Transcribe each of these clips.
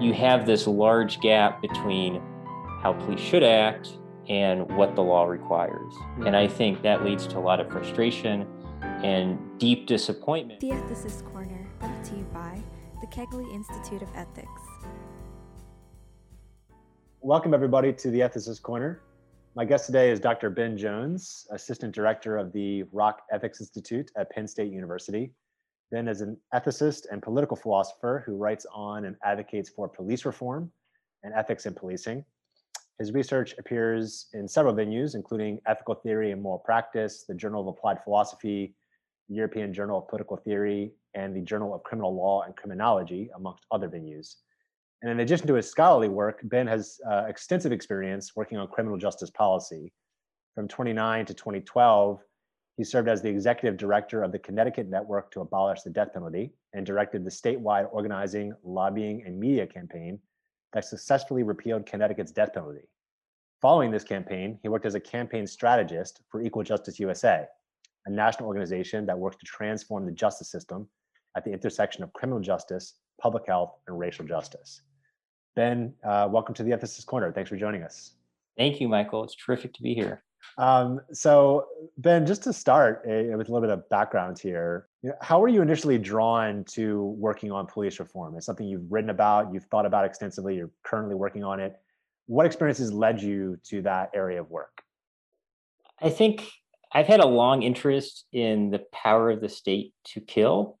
you have this large gap between how police should act and what the law requires. And I mm-hmm. think that leads to a lot of frustration and deep disappointment. The Ethicist Corner, brought to you by the Kegley Institute of Ethics. Welcome, everybody, to the Ethicist Corner. My guest today is Dr. Ben Jones, Assistant Director of the Rock Ethics Institute at Penn State University. Ben is an ethicist and political philosopher who writes on and advocates for police reform and ethics in policing. His research appears in several venues, including Ethical Theory and Moral Practice, the Journal of Applied Philosophy, the European Journal of Political Theory, and the Journal of Criminal Law and Criminology, amongst other venues. And in addition to his scholarly work, Ben has uh, extensive experience working on criminal justice policy. From 29 to 2012, he served as the executive director of the Connecticut Network to Abolish the Death Penalty and directed the statewide organizing, lobbying, and media campaign that successfully repealed Connecticut's death penalty. Following this campaign, he worked as a campaign strategist for Equal Justice USA, a national organization that works to transform the justice system at the intersection of criminal justice, public health, and racial justice. Ben, uh, welcome to the Ethicist Corner. Thanks for joining us. Thank you, Michael. It's terrific to be here. Um, so, Ben, just to start uh, with a little bit of background here, you know, how were you initially drawn to working on police reform? It's something you've written about, you've thought about extensively, you're currently working on it. What experiences led you to that area of work? I think I've had a long interest in the power of the state to kill.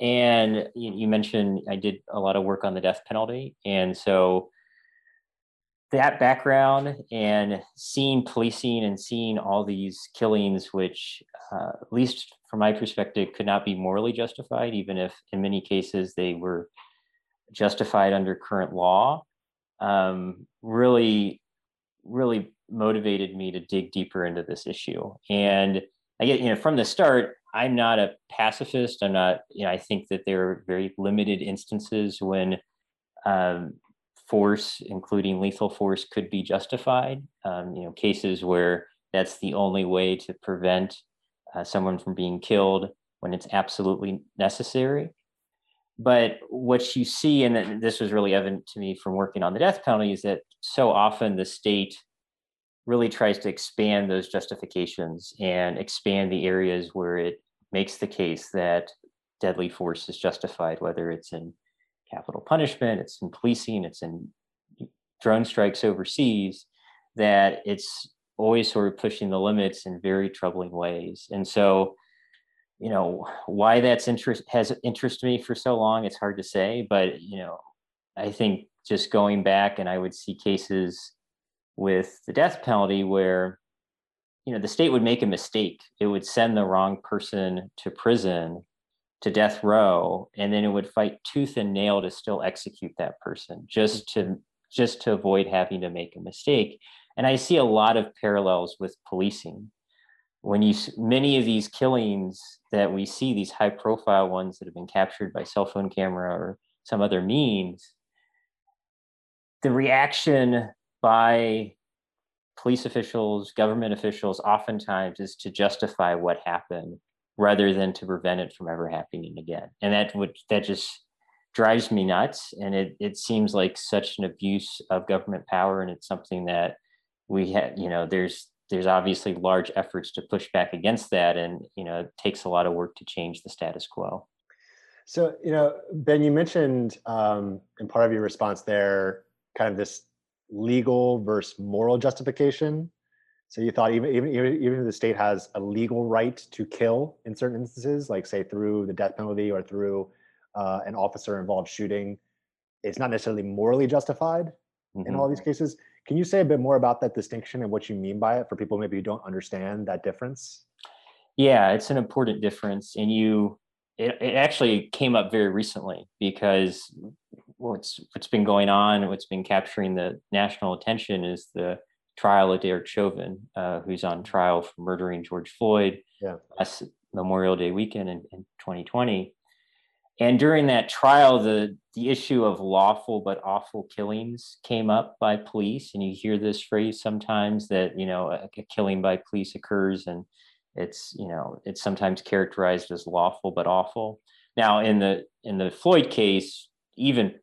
And you, you mentioned I did a lot of work on the death penalty. And so that background and seeing policing and seeing all these killings, which, uh, at least from my perspective, could not be morally justified, even if in many cases they were justified under current law, um, really, really motivated me to dig deeper into this issue. And I get, you know, from the start, I'm not a pacifist. I'm not, you know, I think that there are very limited instances when um, force, including lethal force, could be justified. Um, you know, cases where that's the only way to prevent uh, someone from being killed when it's absolutely necessary. But what you see, and this was really evident to me from working on the death penalty, is that so often the state really tries to expand those justifications and expand the areas where it makes the case that deadly force is justified, whether it's in capital punishment, it's in policing, it's in drone strikes overseas, that it's always sort of pushing the limits in very troubling ways. And so, you know, why that's interest has interested me for so long, it's hard to say. But, you know, I think just going back and I would see cases with the death penalty where, you know, the state would make a mistake. It would send the wrong person to prison to death row and then it would fight tooth and nail to still execute that person just to just to avoid having to make a mistake. And i see a lot of parallels with policing. When you many of these killings that we see these high profile ones that have been captured by cell phone camera or some other means the reaction by police officials government officials oftentimes is to justify what happened rather than to prevent it from ever happening again. And that would that just drives me nuts. And it it seems like such an abuse of government power, and it's something that we have. You know, there's there's obviously large efforts to push back against that, and you know, it takes a lot of work to change the status quo. So, you know, Ben, you mentioned um, in part of your response there, kind of this legal versus moral justification so you thought even even even if the state has a legal right to kill in certain instances, like say through the death penalty or through uh, an officer involved shooting, it's not necessarily morally justified mm-hmm. in all these cases. Can you say a bit more about that distinction and what you mean by it for people maybe who don't understand that difference? Yeah, it's an important difference, and you it, it actually came up very recently because what's what's been going on, what's been capturing the national attention is the trial of Derek Chauvin, uh, who's on trial for murdering George Floyd yeah. last Memorial Day weekend in, in 2020. And during that trial, the, the issue of lawful but awful killings came up by police. And you hear this phrase sometimes that, you know, a, a killing by police occurs and it's, you know, it's sometimes characterized as lawful but awful. Now, in the in the Floyd case, even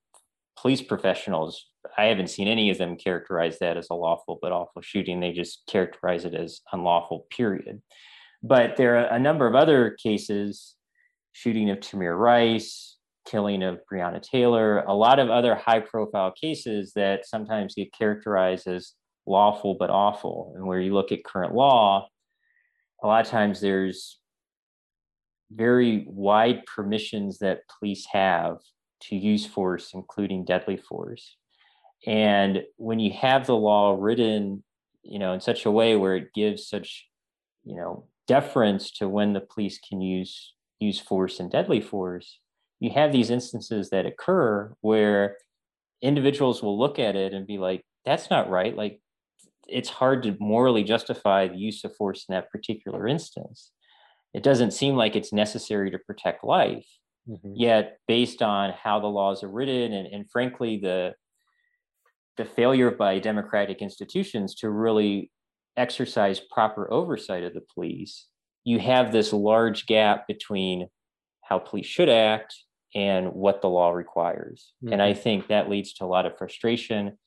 police professionals, I haven't seen any of them characterize that as a lawful but awful shooting. They just characterize it as unlawful, period. But there are a number of other cases shooting of Tamir Rice, killing of Breonna Taylor, a lot of other high profile cases that sometimes get characterized as lawful but awful. And where you look at current law, a lot of times there's very wide permissions that police have to use force, including deadly force. And when you have the law written, you know, in such a way where it gives such, you know, deference to when the police can use use force and deadly force, you have these instances that occur where individuals will look at it and be like, that's not right. Like it's hard to morally justify the use of force in that particular instance. It doesn't seem like it's necessary to protect life. Mm-hmm. Yet, based on how the laws are written, and, and frankly, the the failure by democratic institutions to really exercise proper oversight of the police, you have this large gap between how police should act and what the law requires. Mm-hmm. And I mm-hmm. think that leads to a lot of frustration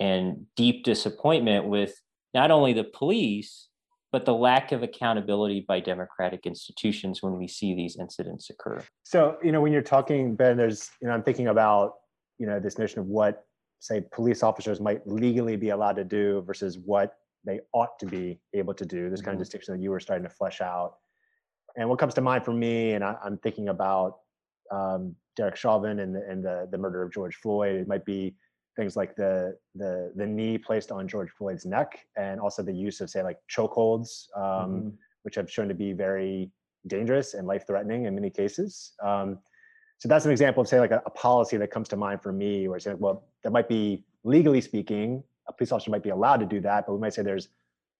and deep disappointment with not only the police, but the lack of accountability by democratic institutions when we see these incidents occur. So, you know, when you're talking, Ben, there's, you know, I'm thinking about, you know, this notion of what, say, police officers might legally be allowed to do versus what they ought to be able to do. This mm-hmm. kind of mm-hmm. distinction that you were starting to flesh out. And what comes to mind for me, and I, am thinking about um, Derek Chauvin and, the, and the, the murder of George Floyd, it might be things like the the the knee placed on George Floyd's neck, and also the use of say like chokeholds, um, mm-hmm. which have shown to be very dangerous and life threatening in many cases. Um, so that's an example of say like a, a, policy that comes to mind for me, where saying, well, that might be legally speaking, a police officer might be allowed to do that, but we might say there's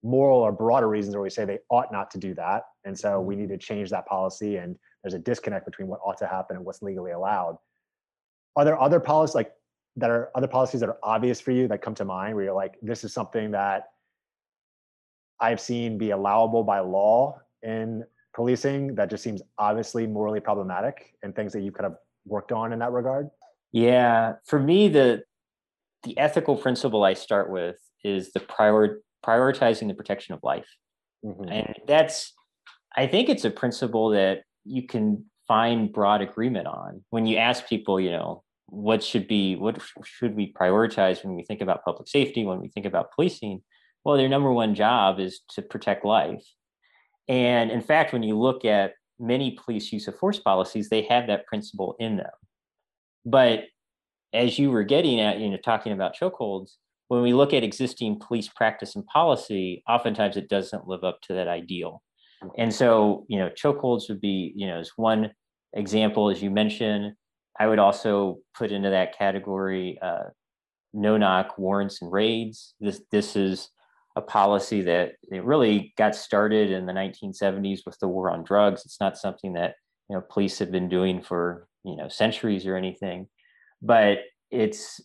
moral or broader reasons where we say they ought not to do that, and so we mm-hmm. need to change that policy. And there's a disconnect between what ought to happen and what's legally allowed. Are there other policies like that are other policies that are obvious for you that come to mind where you're like, this is something that I've seen be allowable by law in policing that just seems obviously morally problematic and things that you've kind of worked on in that regard? Yeah, for me, the the ethical principle I start with is the prior prioritizing the protection of life, mm-hmm. and that's I think it's a principle that you can find broad agreement on when you ask people, you know, what should be what should we prioritize when we think about public safety when we think about policing? Well their number one job is to protect life. And in fact when you look at many police use of force policies they have that principle in them. But as you were getting at you know talking about chokeholds when we look at existing police practice and policy oftentimes it doesn't live up to that ideal. And so you know chokeholds would be you know as one example as you mentioned I would also put into that category uh, no knock warrants and raids. This this is a policy that it really got started in the 1970s with the war on drugs. It's not something that you know police have been doing for you know centuries or anything, but it's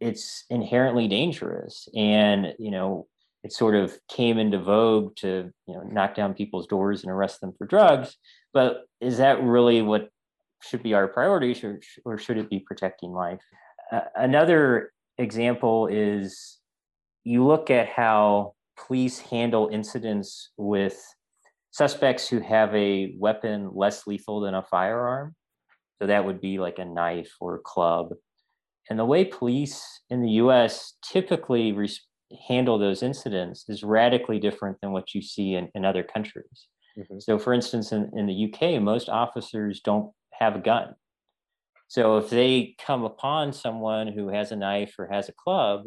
it's inherently dangerous and you know it sort of came into vogue to you know knock down people's doors and arrest them for drugs but is that really what should be our priority, or, or should it be protecting life? Uh, another example is you look at how police handle incidents with suspects who have a weapon less lethal than a firearm. So that would be like a knife or a club. And the way police in the US typically res- handle those incidents is radically different than what you see in, in other countries. Mm-hmm. So, for instance, in, in the UK, most officers don't have a gun. So if they come upon someone who has a knife or has a club,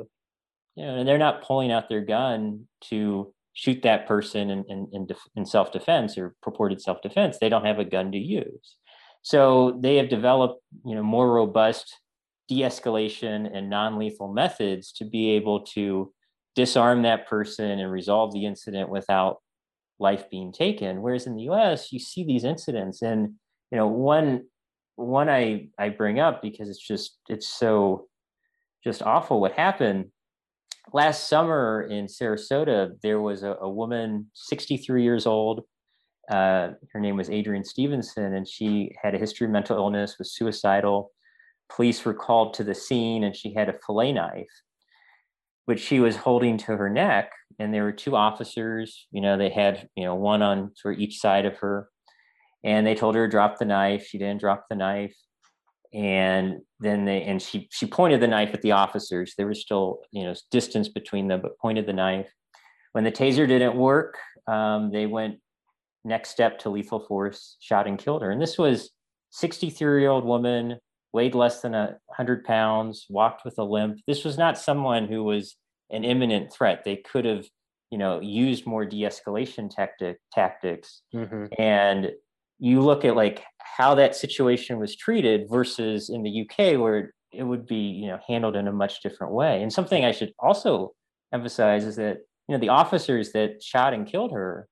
you know, and they're not pulling out their gun to shoot that person in, in, in, def- in self-defense or purported self-defense, they don't have a gun to use. So they have developed, you know, more robust de-escalation and non-lethal methods to be able to disarm that person and resolve the incident without life being taken. Whereas in the US, you see these incidents and you know one one i i bring up because it's just it's so just awful what happened. Last summer in sarasota there was a, a woman 63 years old uh, her name was adrienne stevenson and she had a history of mental illness was suicidal. Police were called to the scene and she had a fillet knife which she was holding to her neck and there were two officers you know they had you know one on sort of each side of her and they told her to drop the knife. She didn't drop the knife. And then they and she she pointed the knife at the officers. There was still you know distance between them but pointed the knife. When the taser didn't work um, they went next step to lethal force shot and killed her. And this was 63 year old woman weighed less than a hundred pounds walked with a limp. This was not someone who was an imminent threat. They could have you know used more de-escalation tactic tactics. Mm-hmm. and you look at like how that situation was treated versus in the UK where it would be you know handled in a much different way. And something I should also emphasize is that you know the officers that shot and killed her,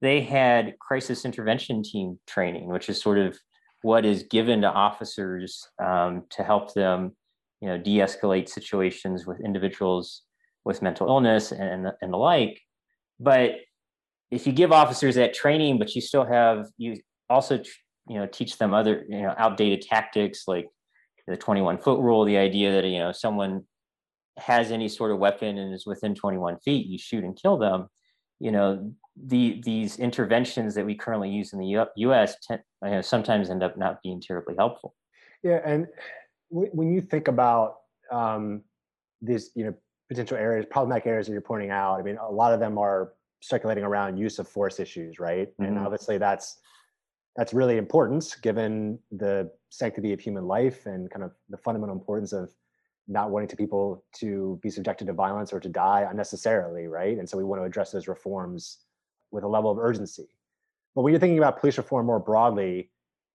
they had crisis intervention team training, which is sort of what is given to officers um, to help them you know de-escalate situations with individuals with mental illness and and the like. But if you give officers that training, but you still have you also you know teach them other you know outdated tactics like the 21 foot rule the idea that you know someone has any sort of weapon and is within 21 feet you shoot and kill them you know the these interventions that we currently use in the U- us ten, you know, sometimes end up not being terribly helpful Yeah, and w- when you think about um, these, you know, potential areas, problematic areas that you're pointing out, I mean, a lot of them are circulating around use of force issues, right? And Mhm. obviously, that's that's really important given the sanctity of human life and kind of the fundamental importance of not wanting to people to be subjected to violence or to die unnecessarily, right? And so we want to address those reforms with a level of urgency. But when you're thinking about police reform more broadly,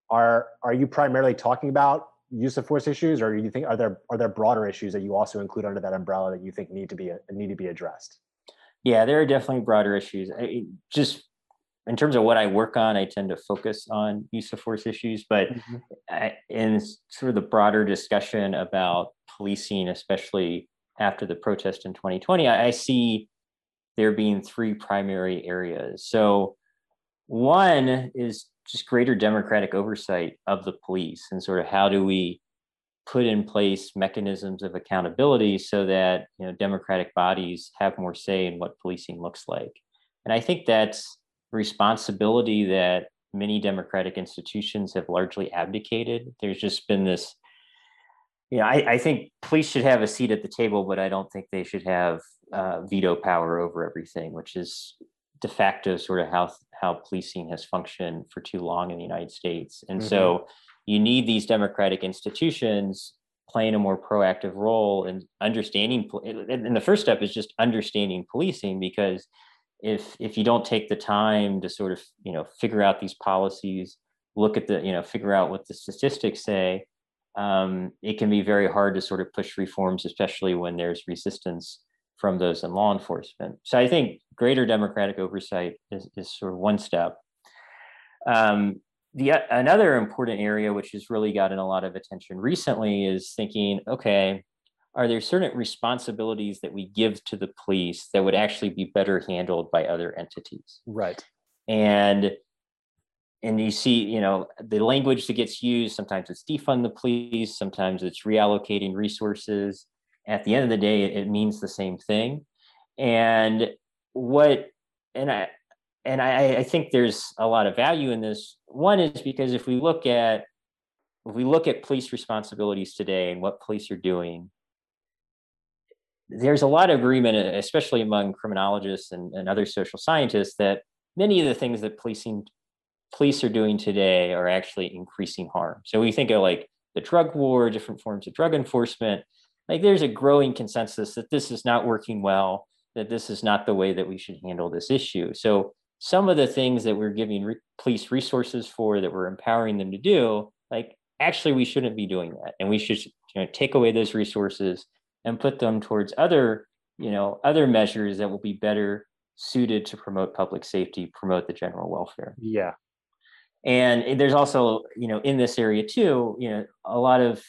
are are you primarily talking about use of force issues, or you think are there are there broader issues that you also include under that umbrella that you think need to be need to be addressed? yeah there are definitely broader issues I, just in terms of what i work on i tend to focus on use of force issues but mm-hmm. I, in sort of the broader discussion about policing especially after the protest in 2020 I, I see there being three primary areas. So one is just greater democratic oversight of the police and sort of how do we put in place mechanisms of accountability so that you know democratic bodies have more say in what policing looks like. And i think that's responsibility that many democratic institutions have largely abdicated there's just been this you know i, I think police should have a seat at the table but i don't think they should have uh, veto power over everything which is de facto sort of how how policing has functioned for too long in the united states and Mhm. so you need these democratic institutions playing a more proactive role in understanding and and the first step is just understanding policing because if if you don't take the time to sort of you know figure out these policies look at the you know figure out what the statistics say um, it can be very hard to sort of push reforms especially when there's resistance from those in law enforcement. So i think greater democratic oversight is, is sort of one step. Um, the another important area which has really gotten a lot of attention recently is thinking okay are there certain responsibilities that we give to the police that would actually be better handled by other entities? Right. and and you see you know the language that gets used sometimes it's defund the police sometimes it's reallocating resources. At the end of the day it, it means the same thing. And what and i and I, I think there's a lot of value in this. One is because if we look at if we look at police responsibilities today and what police are doing there's a lot of agreement uh, especially among criminologists and, and other social scientists that many of the things that policing police are doing today are actually increasing harm. So we think of like the drug war, different forms of drug enforcement. Like there's a growing consensus that this is not working well, that this is not the way that we should handle this issue. So some of the things that we're giving re- police resources for, that we're empowering them to do, like actually we shouldn't be doing that, and we should you know take away those resources and put them towards other you know other measures that will be better suited to promote public safety, promote the general welfare. Yeah. and there's also you know in this area too you know a lot of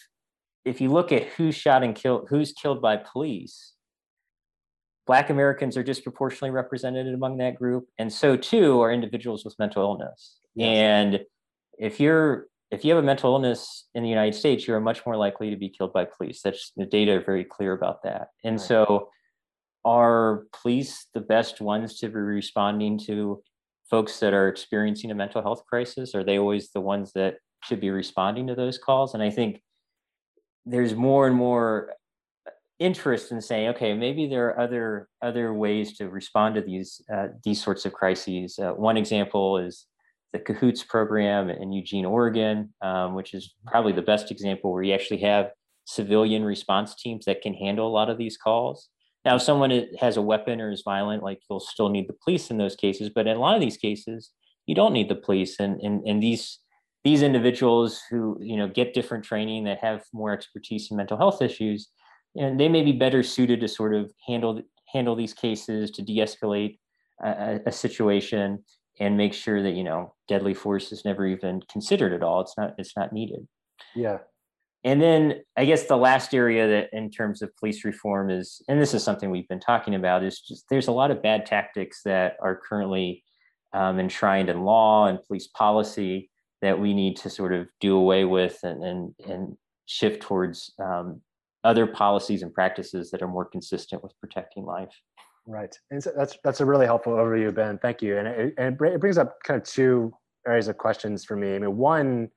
if you look at who's shot and killed who's killed by police black americans are disproportionately represented among that group. And so too are individuals with mental illness. And if you're if you have a mental illness in the United States, you are much more likely to be killed by police. That's the data are very clear about that. And Right. so, are police the best ones to be responding to folks that are experiencing a mental health crisis? Are they always the ones that should be responding to those calls? And I think there's more and more interest in saying, okay, maybe there are other other ways to respond to these uh, these sorts of crises. Uh, one example is the Cahoots program in Eugene, Oregon, um, which is probably the best example where you actually have civilian response teams that can handle a lot of these calls. Now, if someone has a weapon or is violent, like you'll still need the police in those cases, but in a lot of these cases, you don't need the police. And and, and these these individuals who you know get different training that have more expertise in mental health issues, and they may be better suited to sort of handle handle these cases to de-escalate a, a- a situation and make sure that you know deadly force is never even considered at all. It's not it's not needed. Yeah. And then I guess the last area that in terms of police reform is, and this is something we've been talking about, is just there's a lot of bad tactics that are currently um, enshrined in law and police policy that we need to sort of do away with and and, and shift towards um, other policies and practices that are more consistent with protecting life. Right. And so that's that's a really helpful overview, Ben. Thank you. And it, and it brings up kind of two areas of questions for me. I mean, one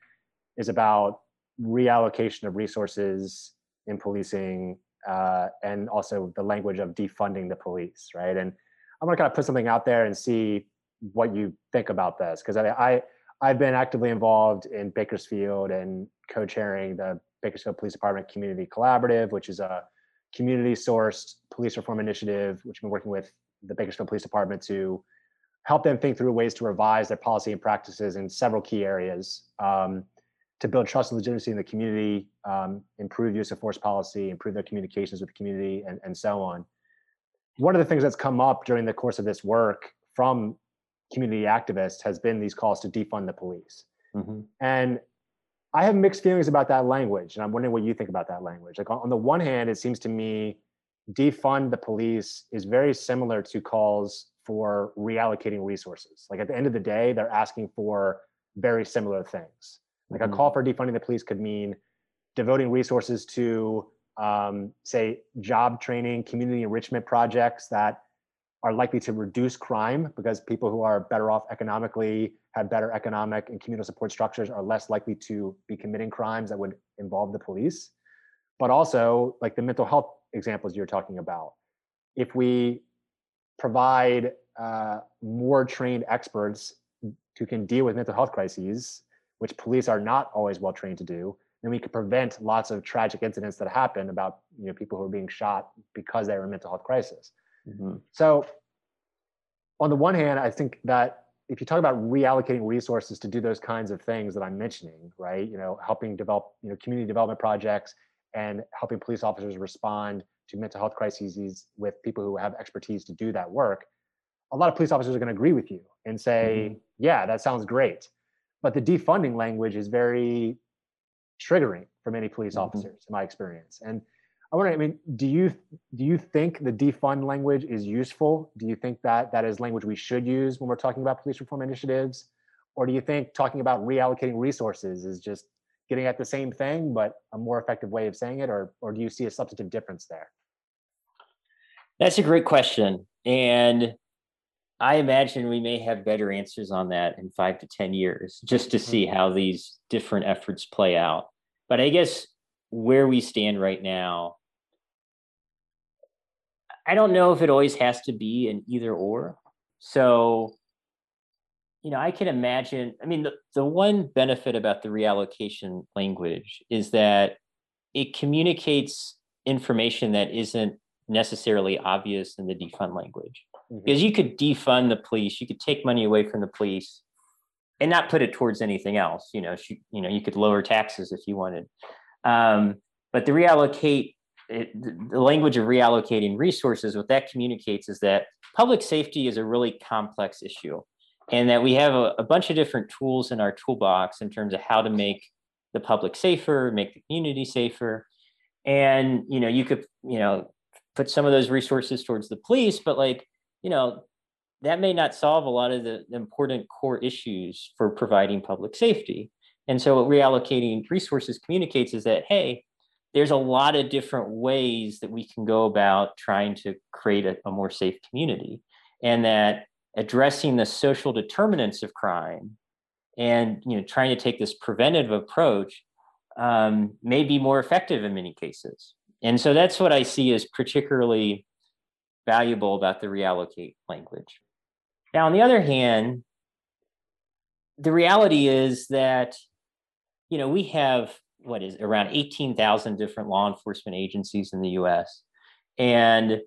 is about reallocation of resources in policing, uh, and also the language of defunding the police, right? And I'm to kind of put something out there and see what you think about this, because I, I I've been actively involved in Bakersfield and co-chairing the Bakersfield Police Department Community Collaborative, which is a community sourced police reform initiative, which we've been working with the Bakersfield Police Department to help them think through ways to revise their policy and practices in several key areas um, to build trust and legitimacy in the community, um, improve use of force policy, improve their communications with the community, and, and so on. One of the things that's come up during the course of this work from community activists has been these calls to defund the police. Mhm. And I have mixed feelings about that language, and I'm wondering what you think about that language. Like on the one hand, it seems to me defund the police is very similar to calls for reallocating resources. Like at the end of the day, they're asking for very similar things. Like a Mhm. call for defunding the police could mean devoting resources to, um, say, job training, community enrichment projects that are likely to reduce crime because people who are better off economically have better economic and communal support structures are less likely to be committing crimes that would involve the police but also like the mental health examples you're talking about if we provide uh, more trained experts who can deal with mental health crises which police are not always well trained to do then we could prevent lots of tragic incidents that happen about you know people who are being shot because they were in mental health crisis Mhm. so, on the one hand, I think that if you talk about reallocating resources to do those kinds of things that I'm mentioning, right? You know, helping develop, you know, community development projects and helping police officers respond to mental health crises with people who have expertise to do that work, a lot of police officers are going to agree with you and say, "Yeah, that sounds great." But the defunding language is very triggering for many police Mhm. officers, in my experience. And I wonder, I mean, do you do you think the defund language is useful? Do you think that that is language we should use when we're talking about police reform initiatives? Or do you think talking about reallocating resources is just getting at the same thing but a more effective way of saying it or or do you see a substantive difference there? That's a great question. And I imagine we may have better answers on that in five to 10 years just to mm-hmm. see how these different efforts play out. But I guess where we stand right now, I don't know if it always has to be an either or. So, you know, I can imagine, I mean, the, the one benefit about the reallocation language is that it communicates information that isn't necessarily obvious in the defund language Mhm. because you could defund the police you could take money away from the police and not put it towards anything else you know you know you could lower taxes if you wanted um, but the reallocate it, the language of reallocating resources what that communicates is that public safety is a really complex issue and that we have a, a bunch of different tools in our toolbox in terms of how to make the public safer make the community safer. And you know you could you know put some of those resources towards the police but like you know that may not solve a lot of the important core issues for providing public safety And so what reallocating resources communicates is that, hey, there's a lot of different ways that we can go about trying to create a, a more safe community. And that addressing the social determinants of crime and you know trying to take this preventative approach um, may be more effective in many cases. And so that's what I see as particularly valuable about the reallocate language. Now, on the other hand, the reality is that you know we have what is around 18,000 different law enforcement agencies in the US and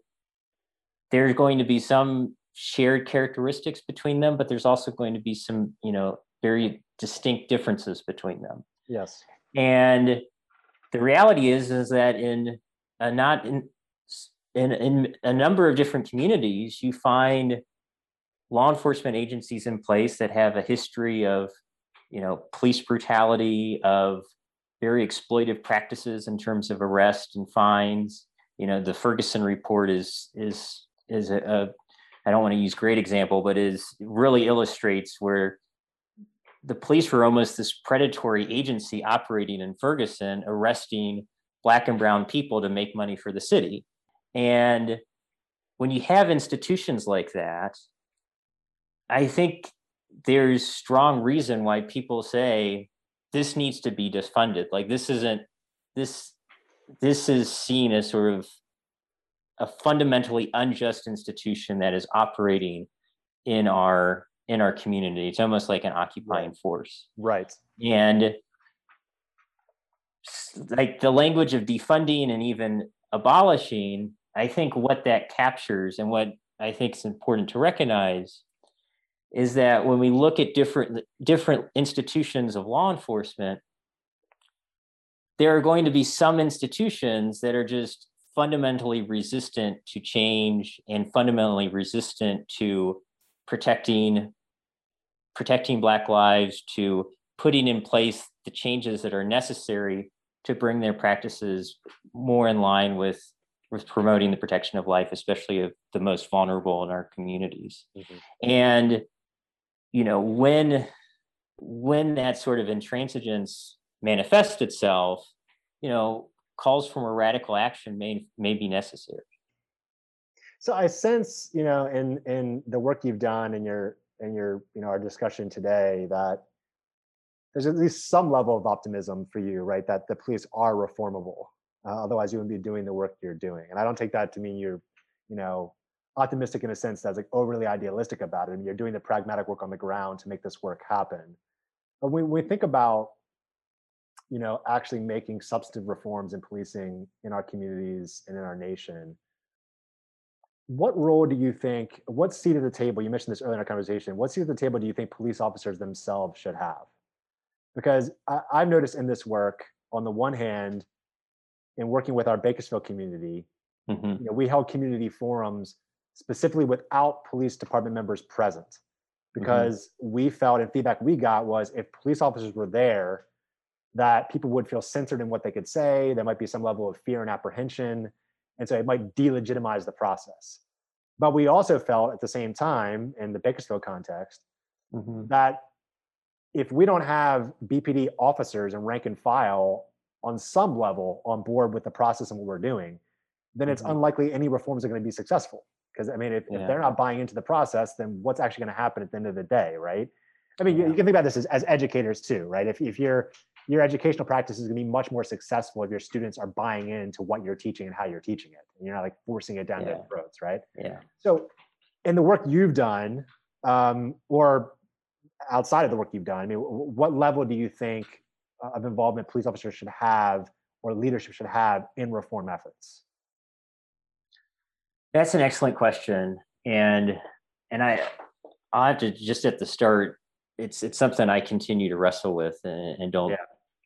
there's going to be some shared characteristics between them but there's also going to be some you know very distinct differences between them Yes. and the reality is is that in uh, not in, in in a number of different communities you find law enforcement agencies in place that have a history of you know police brutality of very exploitive practices in terms of arrest and fines. You know the ferguson report is is is a, a i don't want to use great example but is really illustrates where the police were almost this predatory agency operating in ferguson arresting black and brown people to make money for the city. And when you have institutions like that I think there's strong reason why people say this needs to be defunded. Like this isn't this this is seen as sort of a fundamentally unjust institution that is operating in our in our community. It's almost like an occupying force. Right. And like the language of defunding and even abolishing, I think what that captures and what I think is important to recognize is that when we look at different different institutions of law enforcement there are going to be some institutions that are just fundamentally resistant to change and fundamentally resistant to protecting protecting black lives to putting in place the changes that are necessary to bring their practices more in line with with promoting the protection of life especially of the most vulnerable in our communities mm-hmm. and you know when when that sort of intransigence manifests itself you know calls for radical action may may be necessary. So i sense you know in in the work you've done in your in your you know our discussion today that there's at least some level of optimism for you right that the police are reformable uh, otherwise you wouldn't be doing the work you're doing. And i don't take that to mean you're you know optimistic in a sense that's like overly idealistic about it and you're doing the pragmatic work on the ground to make this work happen but when we think about you know actually making substantive reforms in policing in our communities and in our nation what role do you think what seat at the table you mentioned this earlier in our conversation what seat at the table do you think police officers themselves should have because I, i've noticed in this work on the one hand in working with our bakersfield community mm-hmm. you know, we held community forums specifically without police department members present mm-hmm. because mm-hmm. we felt and feedback we got was if police officers were there that people would feel censored in what they could say there might be some level of fear and apprehension and so it might delegitimize the process but we also felt at the same time in the bakersfield context mm-hmm. that if we don't have bpd officers and rank and file on some level on board with the process and what we're doing then it's mm-hmm. unlikely any reforms are going to be successful because I mean, if, yeah. if, they're not buying into the process, then what's actually going to happen at the end of the day, right? I mean, yeah. you, you, can think about this as, as educators too, right? If, if your your educational practice is going to be much more successful if your students are buying into what you're teaching and how you're teaching it, and you're not like forcing it down yeah. their throats, right? Yeah. So, in the work you've done, um, or outside of the work you've done, I mean, what level do you think uh, of involvement police officers should have, or leadership should have in reform efforts? That's an excellent question, and and I I have to just at the start. It's it's something I continue to wrestle with, and, and don't yeah.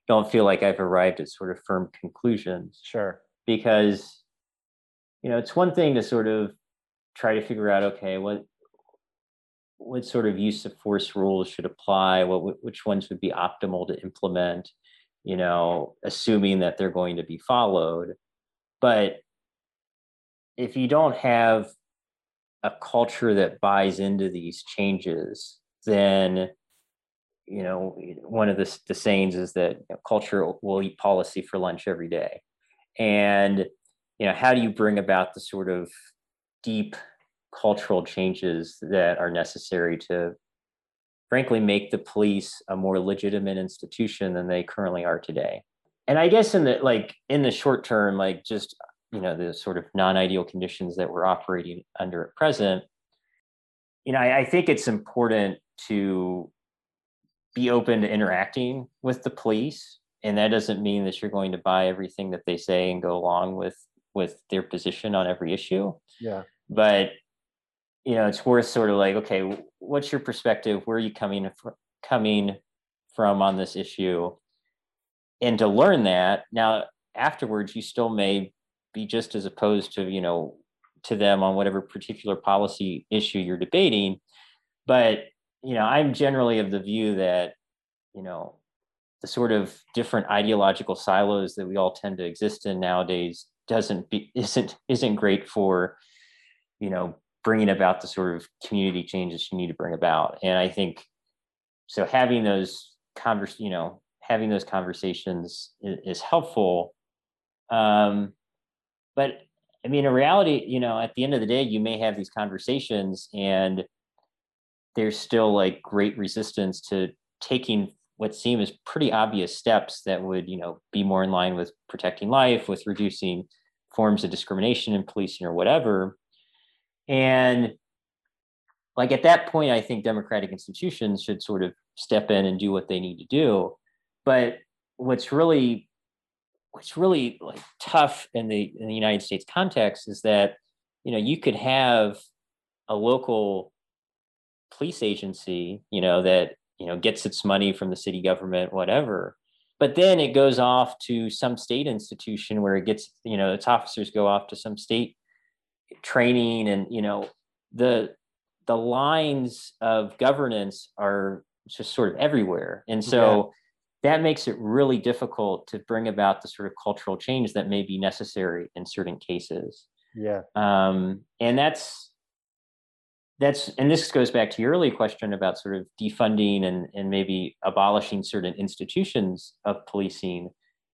don't feel like I've arrived at sort of firm conclusions. Sure, because you know it's one thing to sort of try to figure out okay what what sort of use of force rules should apply what which ones would be optimal to implement you know assuming that they're going to be followed but if you don't have a culture that buys into these changes, then you know, one of the, the sayings is that you know, culture will eat policy for lunch every day. And, you know, how do you bring about the sort of deep cultural changes that are necessary to frankly make the police a more legitimate institution than they currently are today and i guess in the like in the short term like just you know the sort of non-ideal conditions that we're operating under at present you know I, I think it's important to be open to interacting with the police. And that doesn't mean that you're going to buy everything that they say and go along with with their position on every issue. Yeah. But you know it's worth sort of like okay what's your perspective? Where are you coming from coming from on this issue? And to learn that now afterwards you still may be just as opposed to you know to them on whatever particular policy issue you're debating. But you know i'm generally of the view that you know the sort of different ideological silos that we all tend to exist in nowadays doesn't be isn't isn't great for you know bringing about the sort of community changes you need to bring about. And i think so having those convers you know having those conversations is, is helpful. Um but i mean in reality you know at the end of the day you may have these conversations and there's still like great resistance to taking what seem as pretty obvious steps that would you know be more in line with protecting life with reducing forms of discrimination in policing or whatever. And like at that point i think democratic institutions should sort of step in and do what they need to do. But what's really what's really like tough in the in the united states context is that you know you could have a local police agency you know that you know gets its money from the city government whatever but then it goes off to some state institution where it gets you know its officers go off to some state training and you know the the lines of governance are just sort of everywhere and so. That makes it really difficult to bring about the sort of cultural change that may be necessary in certain cases. Yeah. Um and that's that's and this goes back to your earlier question about sort of defunding and and maybe abolishing certain institutions of policing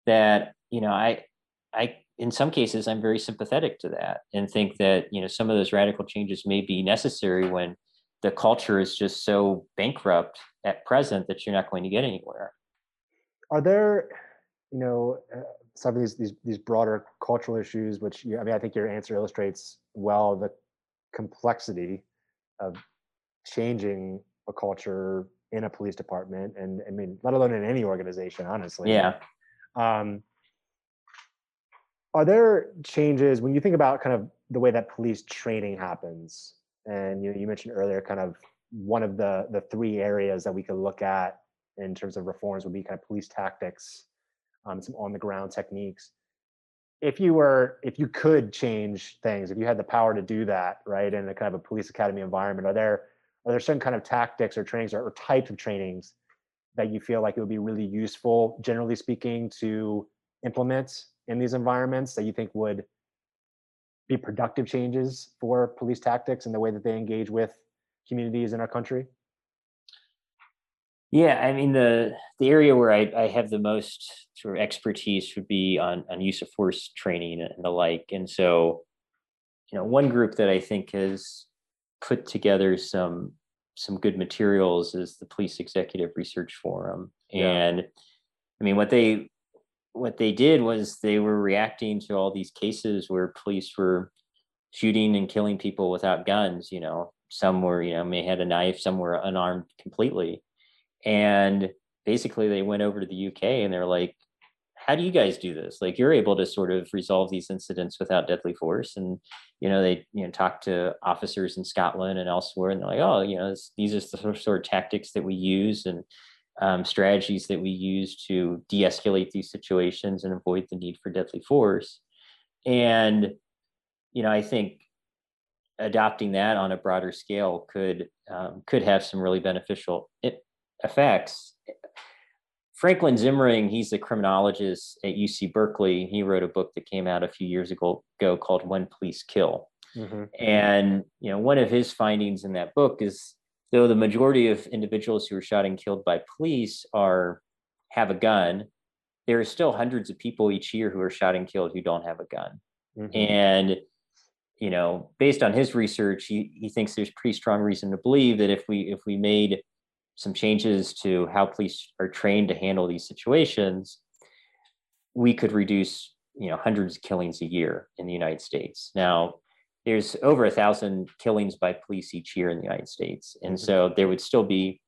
that you know i i in some cases i'm very sympathetic to that and think that you know some of those radical changes may be necessary when the culture is just so bankrupt at present that you're not going to get anywhere are there you know uh, some of these these these broader cultural issues which you, i mean i think your answer illustrates well the complexity of changing a culture in a police department and i mean let alone in any organization honestly. Yeah. Um, are there changes when you think about kind of the way that police training happens and you, you mentioned earlier kind of one of the the three areas that we could look at in terms of reforms would be kind of police tactics um, some on the ground techniques. If you were if you could change things if you had the power to do that right in a kind of a police academy environment are there are there certain kind of tactics or trainings or, or types of trainings that you feel like it would be really useful generally speaking to implement in these environments that you think would be productive changes for police tactics and the way that they engage with communities in our country yeah, I mean the the area where I, I have the most sort of expertise would be on on use of force training and the like. And so, you know, one group that I think has put together some some good materials is the Police Executive Research Forum. Yeah. And I mean what they what they did was they were reacting to all these cases where police were shooting and killing people without guns, you know. Some were, you know, may had a knife, some were unarmed completely and basically they went over to the UK and they're like, how do you guys do this? Like you're able to sort of resolve these incidents without deadly force. And, you know, they, you know, talk to officers in Scotland and elsewhere and they're like, oh, you know, this, these are the sort of tactics that we use and um, strategies that we use to de-escalate these situations and avoid the need for deadly force. And, you know, I think adopting that on a broader scale could um, could have some really beneficial effects. Franklin Zimring, he's a criminologist at UC Berkeley. He wrote a book that came out a few years ago, ago called When Police Kill. Mm-hmm. And you know, one of his findings in that book is though the majority of individuals who are shot and killed by police are have a gun, there are still hundreds of people each year who are shot and killed who don't have a gun. Mhm. And you know, based on his research, he, he thinks there's pretty strong reason to believe that if we if we made some changes to how police are trained to handle these situations, we could reduce you know hundreds of killings a year in the United States. Now, there's over a thousand killings by police each year in the United States, and Mhm. so there would still be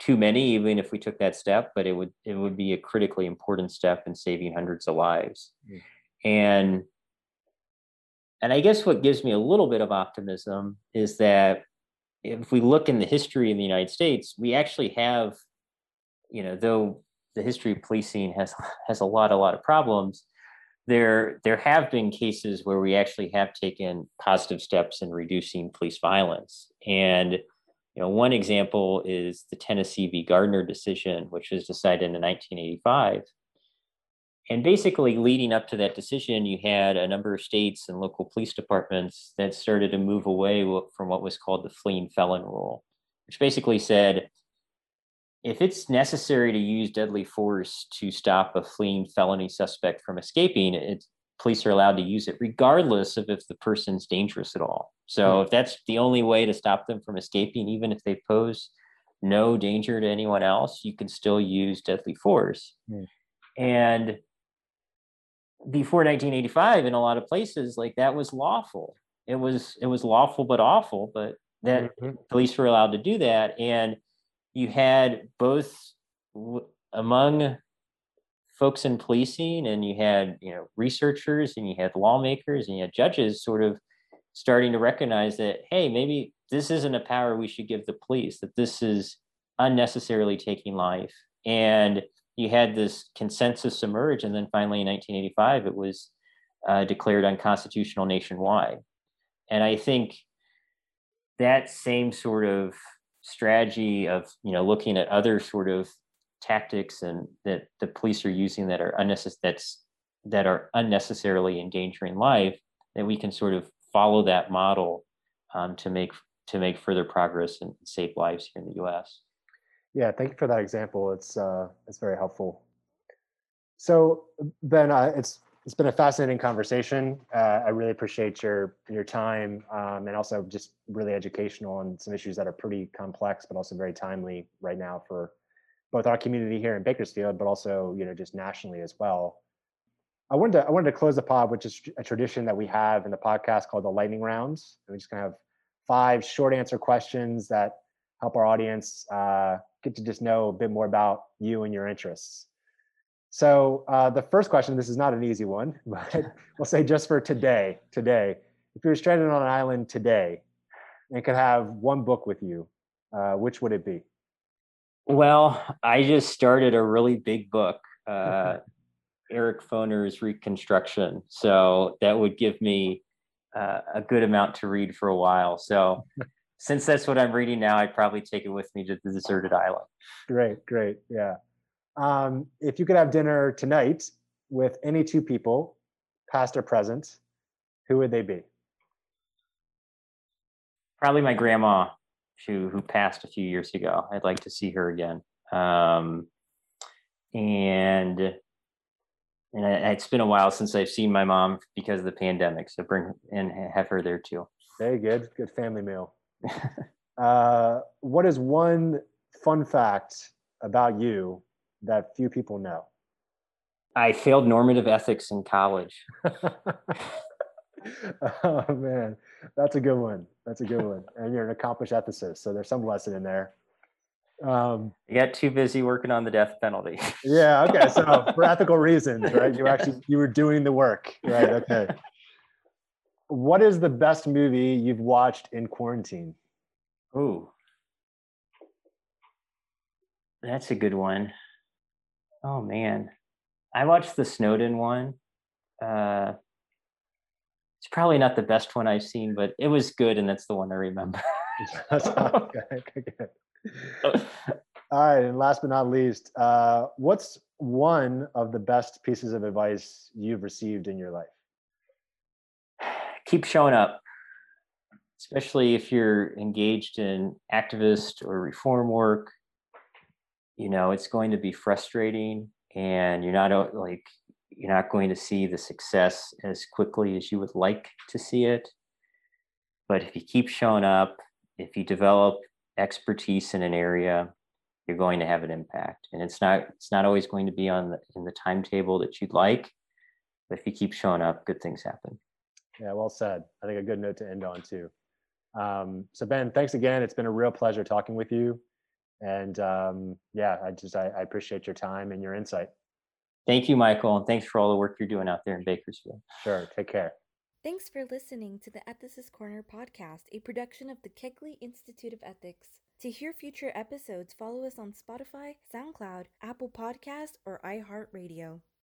too many even if we took that step, but it would it would be a critically important step in saving hundreds of lives. Mm. And and I guess what gives me a little bit of optimism is that if we look in the history in the United States, we actually have, you know, though the history of policing has has a lot, a lot of problems, there there have been cases where we actually have taken positive steps in reducing police violence. And you know, one example is the Tennessee v. Garner decision, which was decided in 1985 and basically leading up to that decision you had a number of states and local police departments that started to move away from what was called the fleeing felon rule which basically said if it's necessary to use deadly force to stop a fleeing felony suspect from escaping it police are allowed to use it regardless of if the person's dangerous at all so Hmm. if that's the only way to stop them from escaping even if they pose no danger to anyone else you can still use deadly force Hmm. and before 1985 in a lot of places like that was lawful. It was it was lawful but awful but that Mhm. police were allowed to do that. And you had both w- among folks in policing and you had you know researchers and you had lawmakers and you had judges sort of starting to recognize that hey maybe this isn't a power we should give the police that this is unnecessarily taking life. And you had this consensus emerge and then finally in 1985 it was uh, declared unconstitutional nationwide. And i think that same sort of strategy of you know looking at other sort of tactics and that the police are using that are unnecessary that's that are unnecessarily endangering life that we can sort of follow that model um, to make to make further progress and save lives here in the us Yeah, thank you for that example. It's uh, it's very helpful. So Ben, uh, it's it's been a fascinating conversation. Uh, I really appreciate your your time um, and also just really educational on some issues that are pretty complex, but also very timely right now for both our community here in Bakersfield, but also you know just nationally as well. I wanted to I wanted to close the pod which is a tradition that we have in the podcast called the lightning rounds. And we just gonna have five short answer questions that help our audience uh, get to just know a bit more about you and your interests. So uh, the first question, this is not an easy one, but we'll say just for today, today, if you were stranded on an island today and could have one book with you, uh, which would it be? Well, I just started a really big book, uh, Eric Foner's Reconstruction. So that would give me uh, a good amount to read for a while. So since that's what I'm reading now, I'd probably take it with me to the deserted island. Great, great, yeah. Um, if you could have dinner tonight with any two people, past or present, who would they be? Probably my grandma, who who passed a few years ago. I'd like to see her again. Um, and and it's been a while since I've seen my mom because of the pandemic. So bring and have her there too. Very good, good family meal. uh, what is one fun fact about you that few people know? I failed normative ethics in college. oh man, that's a good one. That's a good one. And you're an accomplished ethicist, so there's some lesson in there. Um, I got too busy working on the death penalty. yeah. Okay. So for ethical reasons, right? You were actually you were doing the work, right? Okay. What is the best movie you've watched in quarantine? Ooh, that's a good one. Oh man, I watched the Snowden one. Uh, it's probably not the best one I've seen, but it was good, and that's the one I remember. Okay, okay. All right, and last but not least, uh, what's one of the best pieces of advice you've received in your life? Keep showing up. especially if you're engaged in activist or reform work. You know, it's going to be frustrating and you're not like you're not going to see the success as quickly as you would like to see it. But if you keep showing up, if you develop expertise in an area, you're going to have an impact. And it's not it's not always going to be on the in the timetable that you'd like, but if you keep showing up, good things happen. Yeah, well said. I think a good note to end on too. Um, so Ben, thanks again. It's been a real pleasure talking with you. And um, yeah, I just I, I appreciate your time and your insight. Thank you, Michael, and thanks for all the work you're doing out there in Bakersfield. Sure. Take care. Thanks for listening to the Ethicist Corner podcast, a production of the Kegley Institute of Ethics. To hear future episodes, follow us on Spotify, SoundCloud, Apple Podcasts, or iHeartRadio.